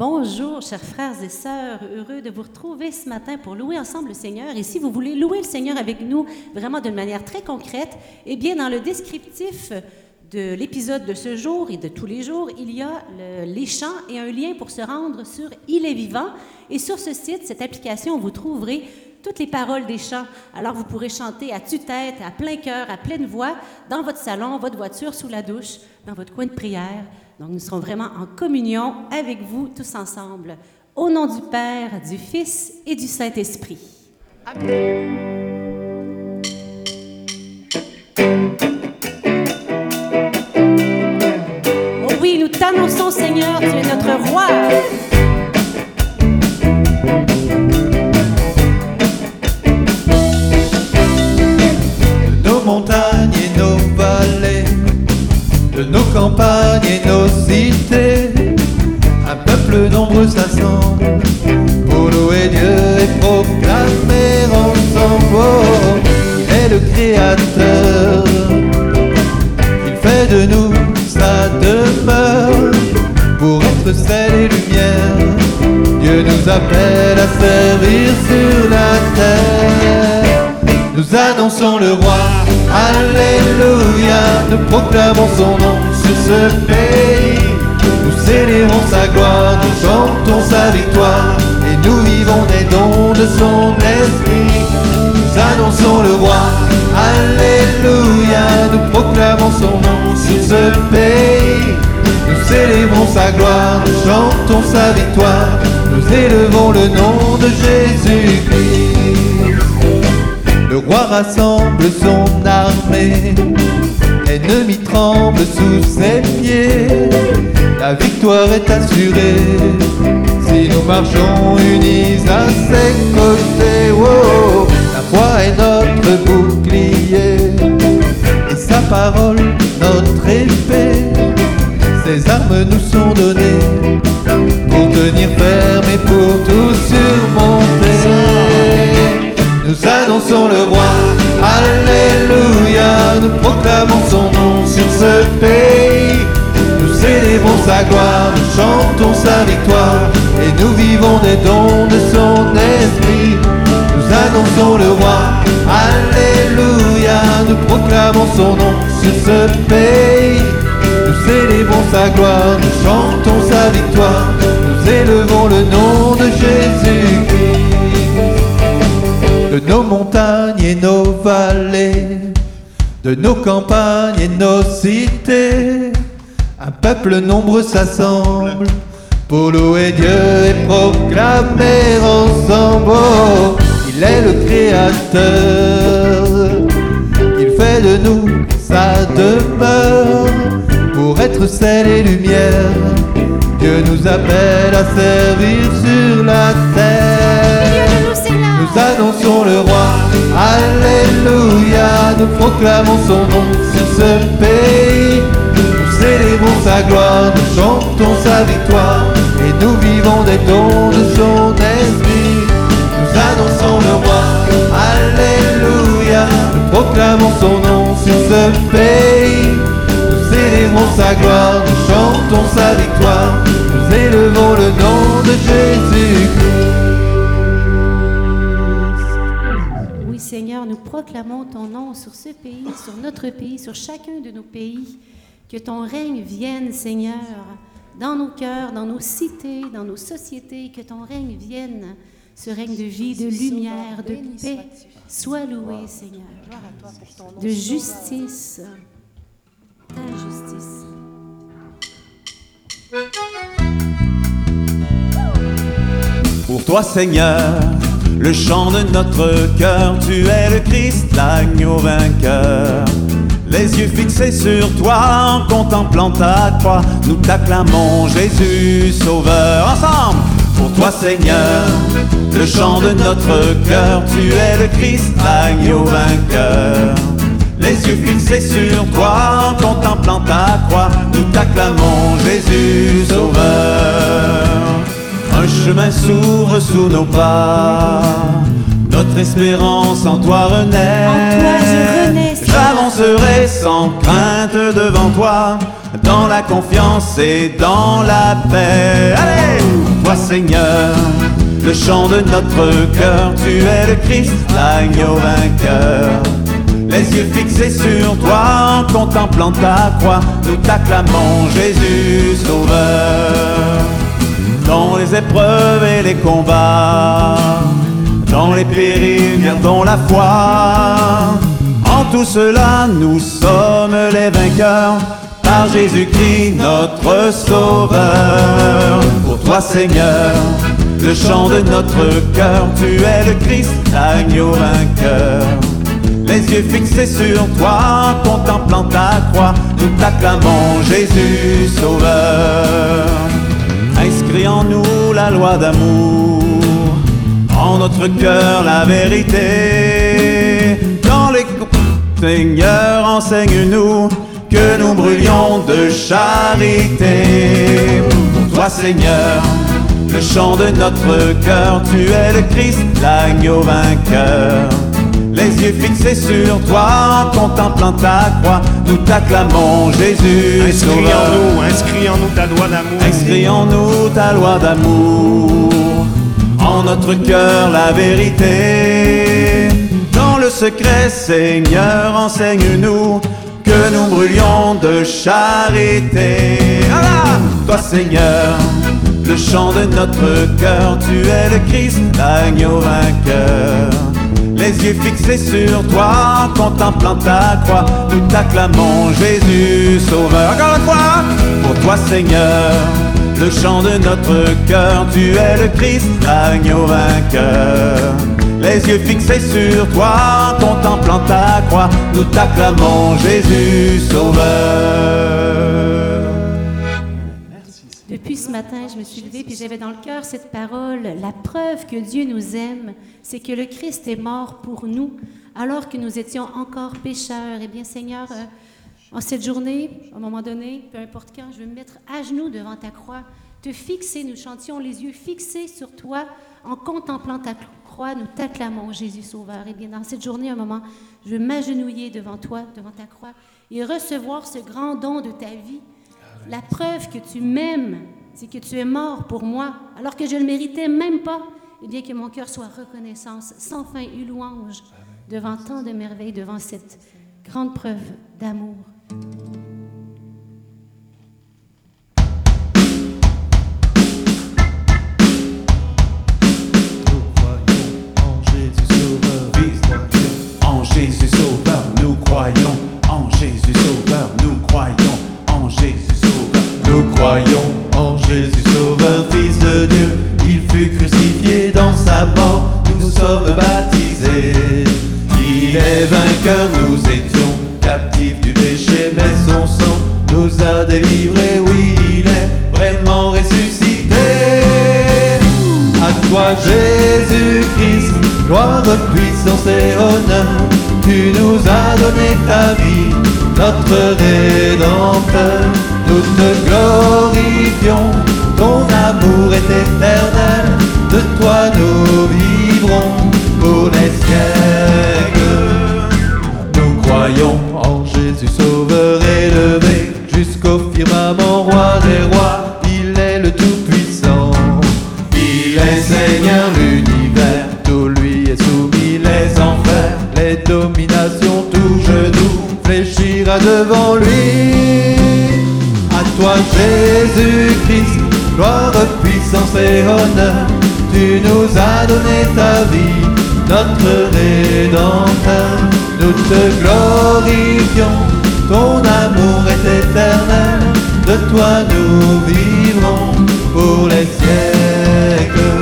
Bonjour, chers frères et sœurs, heureux de vous retrouver ce matin pour louer ensemble le Seigneur. Et si vous voulez louer le Seigneur avec nous vraiment d'une manière très concrète, eh bien, dans le descriptif de l'épisode de ce jour et de tous les jours, il y a les chants et un lien pour se rendre sur Il est vivant. Et sur ce site, cette application, vous trouverez toutes les paroles des chants. Alors vous pourrez chanter à tue-tête, à plein cœur, à pleine voix, dans votre salon, votre voiture, sous la douche, dans votre coin de prière. Donc nous serons vraiment en communion avec vous tous ensemble. Au nom du Père, du Fils et du Saint-Esprit. Amen. Oh oui, nous t'annonçons, Seigneur, tu es notre roi. Campagnes et nos cités. Un peuple nombreux s'assemble pour louer Dieu et proclamer ensemble Il est le Créateur. Il fait de nous sa demeure pour être sel et lumière. Dieu nous appelle à servir sur la terre. Nous annonçons le roi, Alléluia, nous proclamons son nom ce pays. Nous célébrons sa gloire, nous chantons sa victoire, et nous vivons des dons de son esprit. Nous annonçons le roi, Alléluia, nous proclamons son nom sur ce pays. Nous célébrons sa gloire, nous chantons sa victoire, nous élevons le nom de Jésus-Christ. Le roi rassemble son armée, ennemi tremble sous ses pieds. La victoire est assurée si nous marchons unis à ses côtés. Oh, la foi est notre bouclier et sa parole notre épée. Ses armes nous sont données pour tenir ferme et pour tout surmonter. Nous annonçons le roi, Alléluia, nous proclamons son nom sur ce pays. Nous célébrons sa gloire, nous chantons sa victoire, et nous vivons des dons de son esprit. Nous annonçons le roi, Alléluia, nous proclamons son nom sur ce pays. Nous célébrons sa gloire, nous chantons sa victoire, nous élevons le nom de Jésus-Christ et nos vallées, de nos campagnes et nos cités. Un peuple nombreux s'assemble pour louer Dieu et proclamer ensemble. Oh, il est le Créateur, il fait de nous sa demeure pour être sel et lumière. Dieu nous appelle à servir sur la terre. Nous annonçons le roi, Alléluia, nous proclamons son nom sur ce pays. Nous célébrons sa gloire, nous chantons sa victoire, et nous vivons des dons de son esprit. Nous annonçons le roi, Alléluia, nous proclamons son nom sur ce pays. Nous célébrons sa gloire, nous chantons sa victoire, nous élevons le nom de Jésus-Christ. Seigneur, nous proclamons ton nom sur ce pays, sur notre pays, sur chacun de nos pays. Que ton règne vienne, Seigneur, dans nos cœurs, dans nos cités, dans nos sociétés. Que ton règne vienne, ce règne de vie, de lumière, de paix. Sois loué, Seigneur. De justice. Ta justice. Pour toi, Seigneur le chant de notre cœur. Tu es le Christ, l'agneau vainqueur. Les yeux fixés sur toi en contemplant ta croix, nous t'acclamons Jésus Sauveur. Ensemble, pour toi Seigneur, le chant de notre cœur. Tu es le Christ, l'agneau vainqueur. Les yeux fixés sur toi en contemplant ta croix, nous t'acclamons Jésus Sauveur. Un chemin s'ouvre sous nos pas. Notre espérance en toi renaît. J'avancerai sans crainte devant toi, dans la confiance et dans la paix. Allez! Seigneur, le chant de notre cœur. Tu es le Christ, l'agneau vainqueur. Les yeux fixés sur toi en contemplant ta croix, nous t'acclamons Jésus Sauveur. Dans les épreuves et les combats, dans les périls, gardons la foi. En tout cela, nous sommes les vainqueurs par Jésus-Christ, notre Sauveur. Pour toi, Seigneur, le chant de notre cœur, tu es le Christ, l'agneau vainqueur. Les yeux fixés sur toi, contemplant ta croix, nous t'acclamons Jésus Sauveur. Inscris en nous la loi d'amour, en notre cœur la vérité. Dans les Seigneur, enseigne-nous que nous brûlions de charité. Pour toi, Seigneur, le chant de notre cœur, tu es le Christ, l'agneau vainqueur. Les yeux fixés sur toi, contemplant ta croix, nous t'acclamons Jésus. Inscris en nous, inscris en nous ta loi d'amour. Inscris en nous ta loi d'amour. En notre cœur la vérité. Dans le secret, Seigneur, enseigne-nous que nous brûlions de charité. Ah Toi, Seigneur, le chant de notre cœur, tu es le Christ, l'agneau vainqueur. Les yeux fixés sur toi, contemplant ta croix, nous t'acclamons Jésus Sauveur. Encore une fois, pour toi Seigneur, le chant de notre cœur, tu es le Christ, l'agneau vainqueur. Les yeux fixés sur toi, contemplant ta croix, nous t'acclamons Jésus Sauveur. Depuis ce matin, je me suis levée et j'avais dans le cœur cette parole. La preuve que Dieu nous aime, c'est que le Christ est mort pour nous alors que nous étions encore pécheurs. Eh bien, Seigneur, euh, en cette journée, à un moment donné, peu importe quand, je vais me mettre à genoux devant ta croix, te fixer. Nous chantions les yeux fixés sur toi en contemplant ta croix. Nous t'acclamons, Jésus Sauveur. Eh bien, dans cette journée, un moment, je vais m'agenouiller devant toi, devant ta croix, et recevoir ce grand don de ta vie. La preuve que tu m'aimes, c'est que tu es mort pour moi, alors que je ne le méritais même pas. Et bien que mon cœur soit reconnaissance, sans fin et louange, devant tant de merveilles, devant cette grande preuve d'amour. Toi Jésus-Christ, gloire, puissance et honneur. Tu nous as donné ta vie, notre Rédempteur. Nous te glorifions, ton amour est éternel. De toi nous vivrons pour les siècles. Nous croyons en Jésus Sauveur élevé jusqu'au firmament, roi des rois. Devant lui. À toi Jésus-Christ, gloire, puissance et honneur, tu nous as donné ta vie, notre Rédempteur. Nous te glorifions, ton amour est éternel, de toi nous vivrons pour les siècles.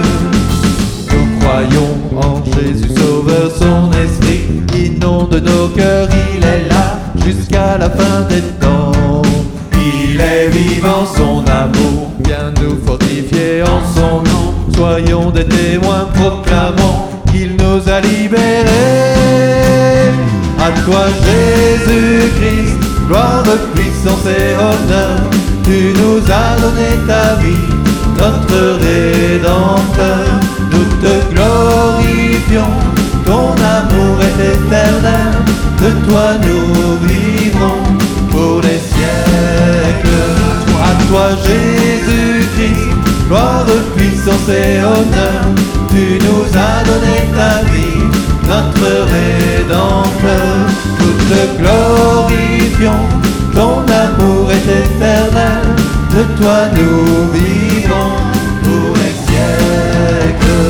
Nous croyons en Jésus Sauveur, son esprit inonde nos cœurs, il est proclamons qu'il nous a libérés. À toi Jésus-Christ, gloire, puissance et honneur, tu nous as donné ta vie, notre Rédempteur. Nous te glorifions, ton amour est éternel, de toi nous vivrons pour les siècles. À toi Jésus-Christ, gloire, puissance puissance et honneur. Tu nous as donné ta vie, notre rédempteur. Nous te glorifions, ton amour est éternel. De toi nous vivons pour les siècles.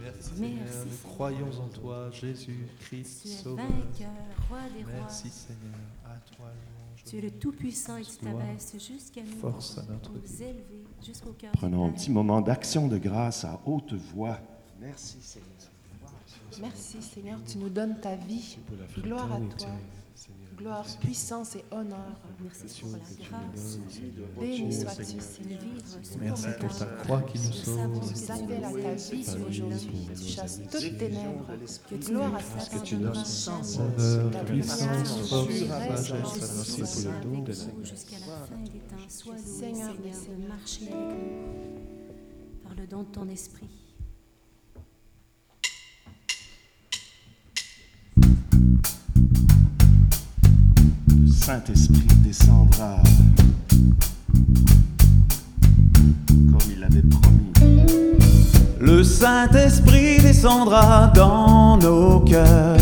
Merci, Seigneur, nous croyons en toi, Jésus-Christ, Sauveur. vainqueur, roi des rois. Merci Seigneur. Tu es le Tout-Puissant et tu t'abaisses jusqu'à nous. Force à notre nous élever jusqu'au cœur Prenons un petit moment d'action de grâce à haute voix. Merci Seigneur. Merci Seigneur, tu nous donnes ta vie. Gloire à toi. Gloire, puissance et honneur. Merci pour la grâce Béni sois-tu Seigneur. Merci pour ta croix qui nous Nous savons sauve. que Tu tu appelles à ta vie aujourd'hui. Tu chasses toutes ténèbres. que tu Gloire à nous toi, abandonneras Seigneur. jamais. Sauveur, Ta puissance, force, tu sagesse, merci pour le avec don de vous jusqu'à la fin des temps. Sois Seigneur, de marcher avec nous par le don de ton esprit. Saint-Esprit descendra comme il avait promis. Le Saint-Esprit descendra dans nos cœurs.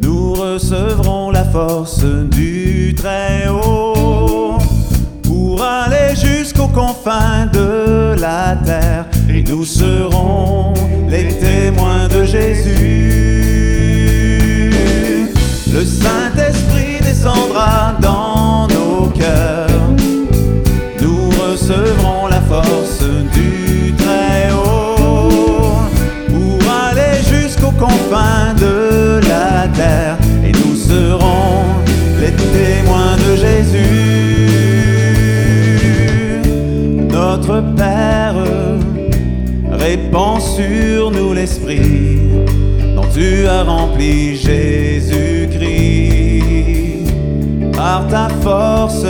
Nous recevrons la force du Très-Haut pour aller jusqu'aux confins de la terre. Et nous serons les témoins de Jésus. Le Saint-Esprit Père répand sur nous l'Esprit dont tu as rempli Jésus-Christ. Par ta force,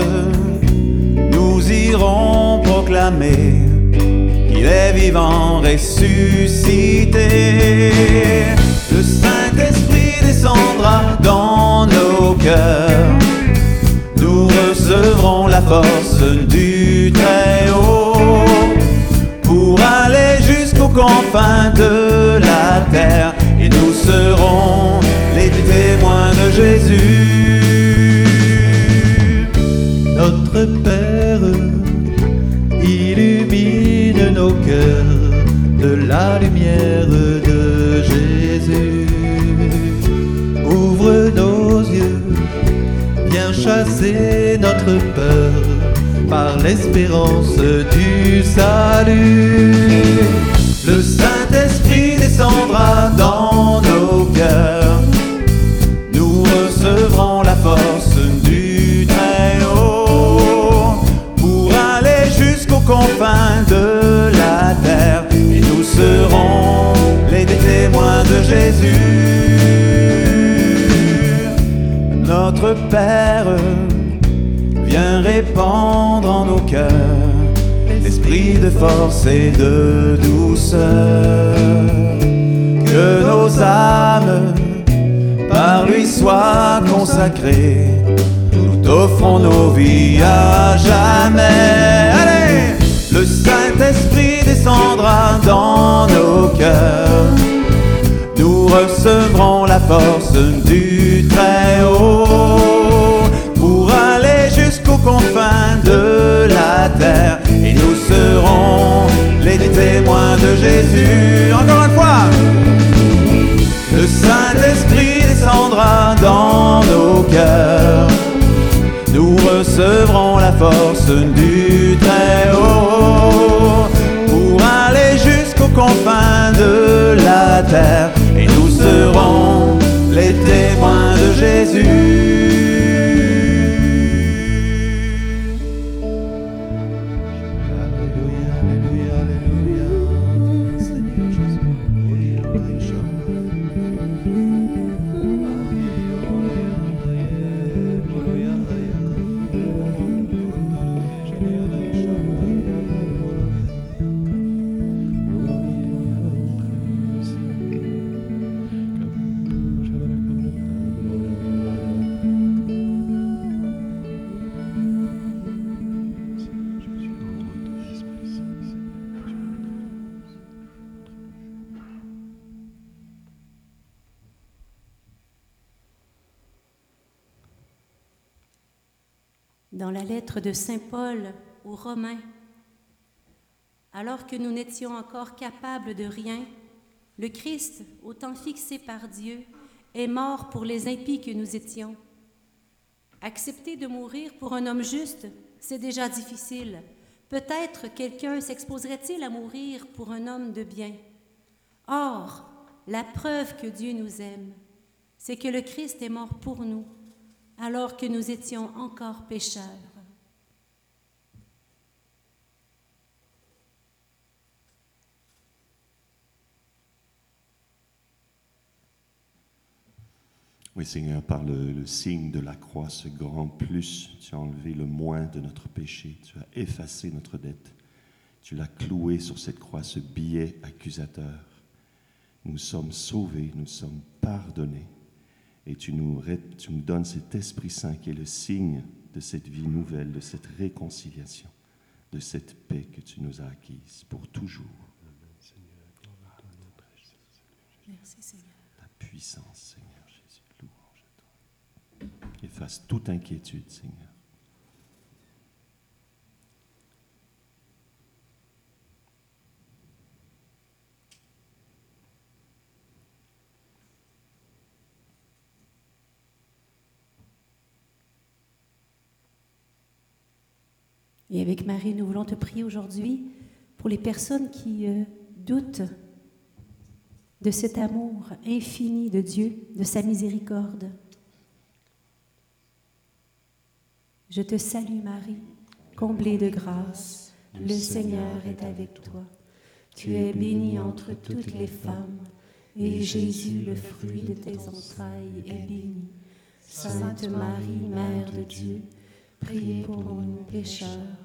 nous irons proclamer qu'il est vivant, ressuscité. Le Saint-Esprit descendra dans nos cœurs. Nous recevrons la force du Très-Haut confins de la terre et nous serons les témoins de Jésus. Notre Père, illumine nos cœurs de la lumière de Jésus. Ouvre nos yeux, viens chasser notre peur par l'espérance du salut. Descendra dans nos cœurs. Nous recevrons la force du Très-Haut pour aller jusqu'aux confins de la terre. Et nous serons les témoins de Jésus. Notre Père, viens répandre en nos cœurs l'esprit de force et de douceur. Nous t'offrons nos vies à jamais. Allez, le Saint-Esprit descendra dans nos cœurs. Nous recevrons la force du Très-Haut pour aller jusqu'aux confins de la terre et nous serons les témoins de Jésus. Encore Nous recevrons la force du Très-Haut pour aller jusqu'aux confins de la terre et nous serons les témoins de Jésus. Lettre de Saint Paul aux Romains. Alors que nous n'étions encore capables de rien, le Christ, au temps fixé par Dieu, est mort pour les impies que nous étions. Accepter de mourir pour un homme juste, c'est déjà difficile. Peut-être quelqu'un s'exposerait-il à mourir pour un homme de bien. Or, la preuve que Dieu nous aime, c'est que le Christ est mort pour nous alors que nous étions encore pécheurs. Oui, Seigneur, par le, le, signe de la croix, ce grand plus, tu as enlevé le moins de notre péché, tu as effacé notre dette, tu l'as cloué sur cette croix, ce billet accusateur. Nous sommes sauvés, nous sommes pardonnés, et tu nous, tu nous donnes cet Esprit Saint qui est le signe de cette vie nouvelle, de cette réconciliation, de cette paix que tu nous as acquise pour toujours. Merci Seigneur. Ta puissance, Seigneur. Efface toute inquiétude, Seigneur. Et avec Marie, nous voulons te prier aujourd'hui pour les personnes qui euh, doutent de cet amour infini de Dieu, de sa miséricorde. Je te salue Marie, comblée de grâce, le Seigneur est avec toi. Tu es bénie entre toutes les femmes, et Jésus, le fruit de tes entrailles, est béni. Sainte Marie, Mère de Dieu, priez pour nous pécheurs,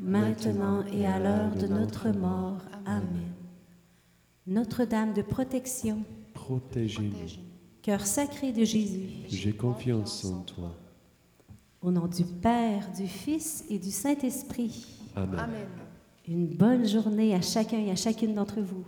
maintenant et à l'heure de notre mort. Amen. Notre-Dame de protection, protégez-nous. Cœur sacré de Jésus, j'ai confiance en toi. Au nom du Père, du Fils et du Saint-Esprit. Amen. Amen. Une bonne journée à chacun et à chacune d'entre vous.